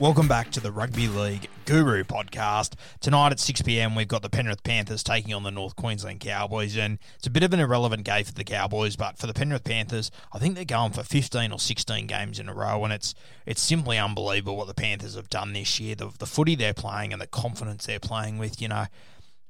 Welcome back to the Rugby League Guru podcast. Tonight at 6 pm, we've got the Penrith Panthers taking on the North Queensland Cowboys, and it's a bit of an irrelevant game for the Cowboys, but for the Penrith Panthers, I think they're going for 15 or 16 games in a row, and it's it's simply unbelievable what the Panthers have done this year. The, the footy they're playing and the confidence they're playing with, you know.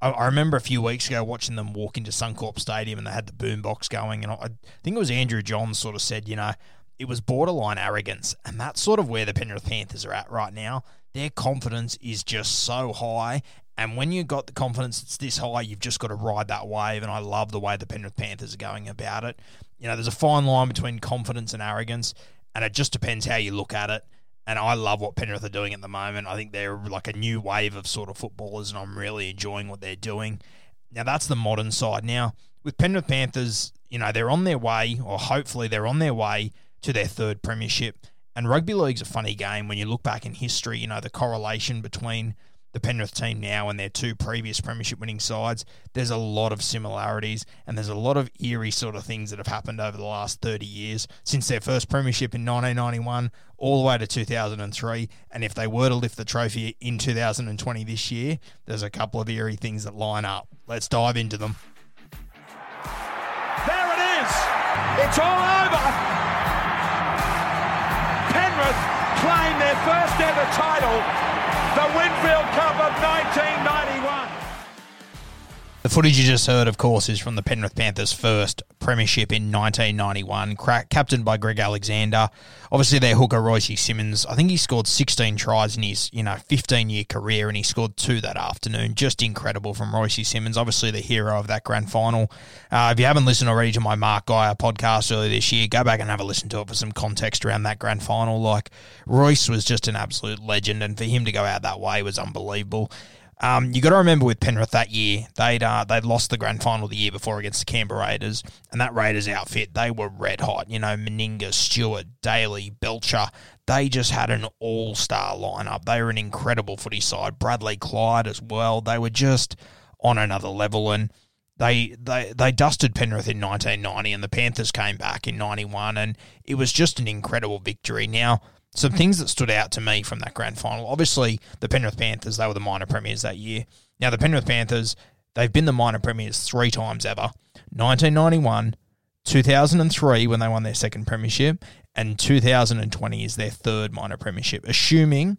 I, remember a few weeks ago watching them walk into Suncorp Stadium and they had the boombox going, and I think it was Andrew Johns sort of said, you know, it was borderline arrogance, and that's sort of where the Penrith Panthers are at right now. Their confidence is just so high, and when you've got the confidence that's this high, you've just got to ride that wave. And I love the way the Penrith Panthers are going about it. You know, there's a fine line between confidence and arrogance, and it just depends how you look at it. And I love what Penrith are doing at the moment. I think they're like a new wave of sort of footballers, and I'm really enjoying what they're doing. Now, that's the modern side. Now, with Penrith Panthers, you know, they're on their way, or hopefully they're on their way to their third premiership. And rugby league's a funny game when you look back in history, you know, the correlation between the Penrith team now and their two previous premiership winning sides, there's a lot of similarities and there's a lot of eerie sort of things that have happened over the last 30 years since their first premiership in 1991 all the way to 2003. And if they were to lift the trophy in 2020 this year, there's a couple of eerie things that line up. Let's dive into them. There it is. It's all over. Penrith claim their first ever title, the Winfield Cup of 1991. The footage you just heard, of course, is from the Penrith Panthers' first premiership in 1991, cra- captained by Greg Alexander. Obviously, their hooker Royce Simmons. I think he scored 16 tries in his you know 15 year career, and he scored two that afternoon. Just incredible from Royce Simmons. Obviously, the hero of that grand final. Uh, if you haven't listened already to my Mark Geyer podcast earlier this year, go back and have a listen to it for some context around that grand final. Like Royce was just an absolute legend, and for him to go out that way was unbelievable. Um, you got to remember with Penrith that year, they'd uh, they'd lost the grand final the year before against the Canberra Raiders, and that Raiders outfit they were red hot. You know, Meninga, Stuart, Daly, Belcher, they just had an all star lineup. They were an incredible footy side. Bradley Clyde as well. They were just on another level, and they they they dusted Penrith in 1990, and the Panthers came back in 91, and it was just an incredible victory. Now some things that stood out to me from that grand final. Obviously, the Penrith Panthers, they were the minor premiers that year. Now, the Penrith Panthers, they've been the minor premiers three times ever 1991, 2003, when they won their second premiership, and 2020 is their third minor premiership, assuming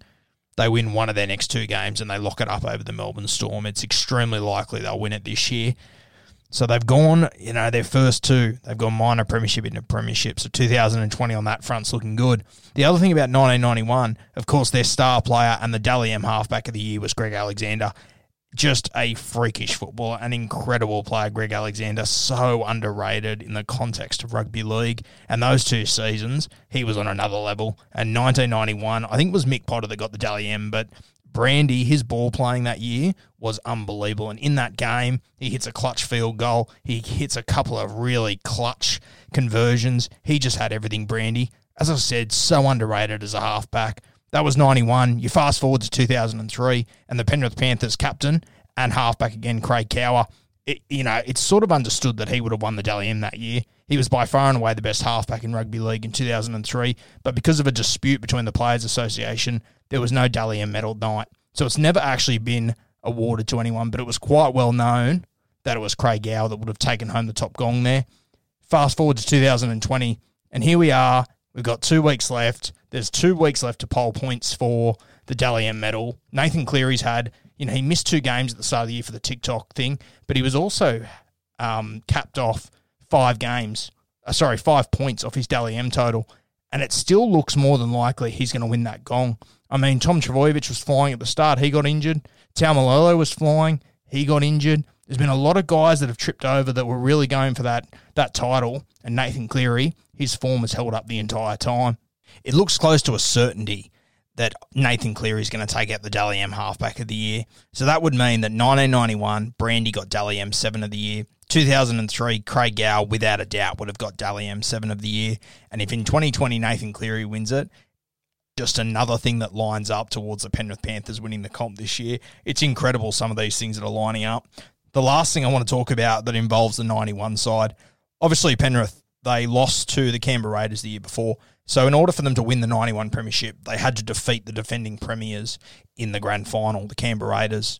they win one of their next two games and they lock it up over the Melbourne Storm. It's extremely likely they'll win it this year. So they've gone, you know, their first two, they've gone minor premiership into premiership. So 2020 on that front's looking good. The other thing about 1991, of course, their star player and the Dally M halfback of the year was Greg Alexander. Just a freakish footballer, an incredible player, Greg Alexander. So underrated in the context of rugby league. And those two seasons, he was on another level. And 1991, I think it was Mick Potter that got the Dally M, but Brandy, his ball playing that year was unbelievable. And in that game, he hits a clutch field goal. He hits a couple of really clutch conversions. He just had everything, Brandy. As I said, so underrated as a halfback. That was 91. You fast forward to 2003, and the Penrith Panthers captain and halfback again, Craig Gower. It, you know, it's sort of understood that he would have won the Dally M that year. He was by far and away the best halfback in rugby league in 2003, but because of a dispute between the Players Association, there was no Dally M medal night. So it's never actually been awarded to anyone, but it was quite well known that it was Craig Gower that would have taken home the top gong there. Fast forward to 2020, and here we are. We've got two weeks left. There's two weeks left to poll points for the Dally M medal. Nathan Cleary's had, you know, he missed two games at the start of the year for the TikTok thing, but he was also um, capped off five games, uh, sorry, five points off his Dally M total. And it still looks more than likely he's going to win that gong. I mean, Tom Trbojevic was flying at the start. He got injured. Taumalolo was flying. He got injured. There's been a lot of guys that have tripped over that were really going for that that title. And Nathan Cleary, his form has held up the entire time. It looks close to a certainty that Nathan Cleary is going to take out the Dally M halfback of the year. So that would mean that 1991, Brandy got Dally M 7 of the year. 2003, Craig Gower, without a doubt, would have got Dally M 7 of the year. And if in 2020 Nathan Cleary wins it, just another thing that lines up towards the Penrith Panthers winning the comp this year. It's incredible some of these things that are lining up. The last thing I want to talk about that involves the 91 side, obviously Penrith, they lost to the Canberra Raiders the year before. So in order for them to win the 91 premiership, they had to defeat the defending premiers in the grand final, the Canberra Raiders.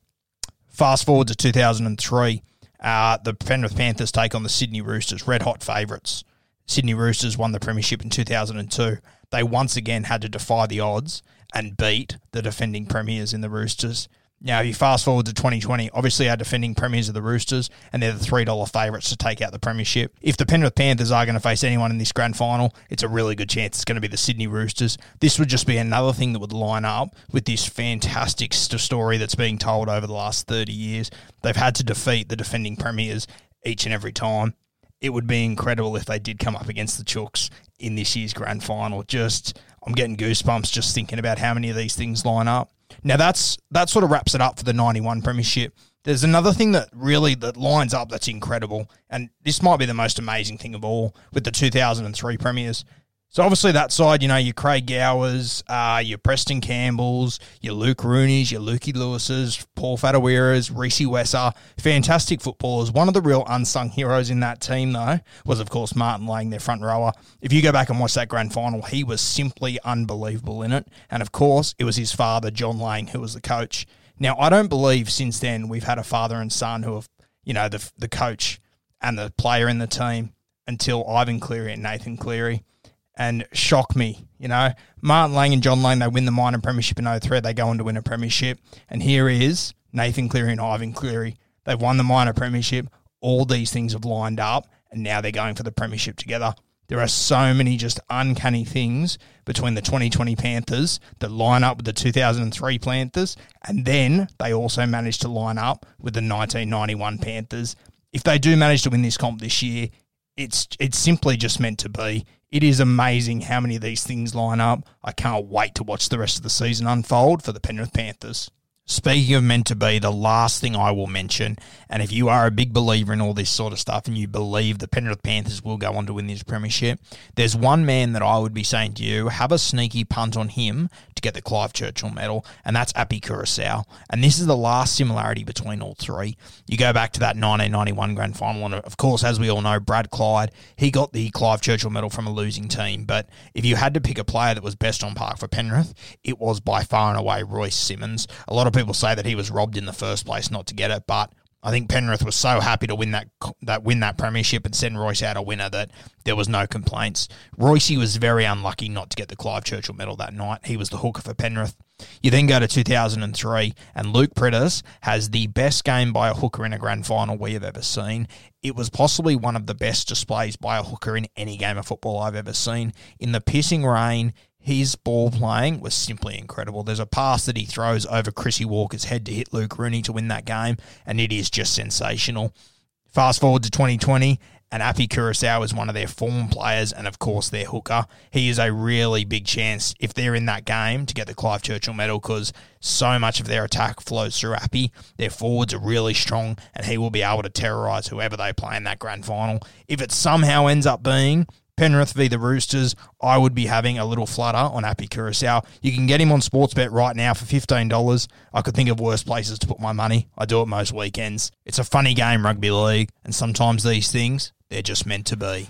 Fast forward to 2003, uh, the Penrith Panthers take on the Sydney Roosters, red hot favourites. Sydney Roosters won the premiership in 2002. They once again had to defy the odds and beat the defending premiers in the Roosters. Now, if you fast forward to 2020, obviously our defending premiers are the Roosters, and they're the $3 favourites to take out the premiership. If the Penrith Panthers are going to face anyone in this grand final, it's a really good chance it's going to be the Sydney Roosters. This would just be another thing that would line up with this fantastic story that's being told over the last 30 years. They've had to defeat the defending premiers each and every time. It would be incredible if they did come up against the Chooks in this year's grand final. Just, I'm getting goosebumps just thinking about how many of these things line up. Now that's that sort of wraps it up for the 91 premiership. There's another thing that really that lines up that's incredible, and this might be the most amazing thing of all with the 2003 premiers. So obviously that side, you know, your Craig Gowers, uh, your Preston Campbells, your Luke Rooney's, your Lukey Lewis's, Paul Whatuira's, Rhys Wesser, fantastic footballers. One of the real unsung heroes in that team, though, was of course Martin Lang, their front rower. If you go back and watch that grand final, he was simply unbelievable in it. And of course, it was his father, John Lang, who was the coach. Now, I don't believe since then we've had a father and son who have, you know, the the coach and the player in the team until Ivan Cleary and Nathan Cleary and shock me. You know, Martin Lang and John Lang, they win the minor premiership in 03. They go on to win a premiership. And here is Nathan Cleary and Ivan Cleary. They've won the minor premiership. All these things have lined up, and now they're going for the premiership together. There are so many just uncanny things between the 2020 Panthers that line up with the 2003 Panthers, and then they also manage to line up with the 1991 Panthers. If they do manage to win this comp this year, it's it's simply just meant to be. It is amazing how many of these things line up. I can't wait to watch the rest of the season unfold for the Penrith Panthers. Speaking of meant to be, the last thing I will mention, and if you are a big believer in all this sort of stuff and you believe the Penrith Panthers will go on to win this premiership, there's one man that I would be saying to you, have a sneaky punt on him to get the Clive Churchill medal, and that's Api Koroisau. And this is the last similarity between all three. You go back to that 1991 grand final, and of course, as we all know, Brad Clyde, he got the Clive Churchill medal from a losing team. But if you had to pick a player that was best on park for Penrith, it was by far and away Royce Simmons. A lot of people say that he was robbed in the first place not to get it, but I think Penrith was so happy to win that that win that premiership and send Royce out a winner that there was no complaints. Royce was very unlucky not to get the Clive Churchill medal that night. He was the hooker for Penrith. You then go to 2003, and Luke Priddis has the best game by a hooker in a grand final we have ever seen. It was possibly one of the best displays by a hooker in any game of football I've ever seen. In the pissing rain, his ball playing was simply incredible. There's a pass that he throws over Chrissy Walker's head to hit Luke Rooney to win that game, and it is just sensational. Fast forward to 2020, and Api Koroisau is one of their form players and, of course, their hooker. He is a really big chance, if they're in that game, to get the Clive Churchill medal because so much of their attack flows through Appy. Their forwards are really strong, and he will be able to terrorise whoever they play in that grand final. If it somehow ends up being Penrith v the Roosters, I would be having a little flutter on Api Koroisau. You can get him on Sportsbet right now for $15. I could think of worse places to put my money. I do it most weekends. It's a funny game, rugby league, and sometimes these things, they're just meant to be.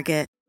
Target.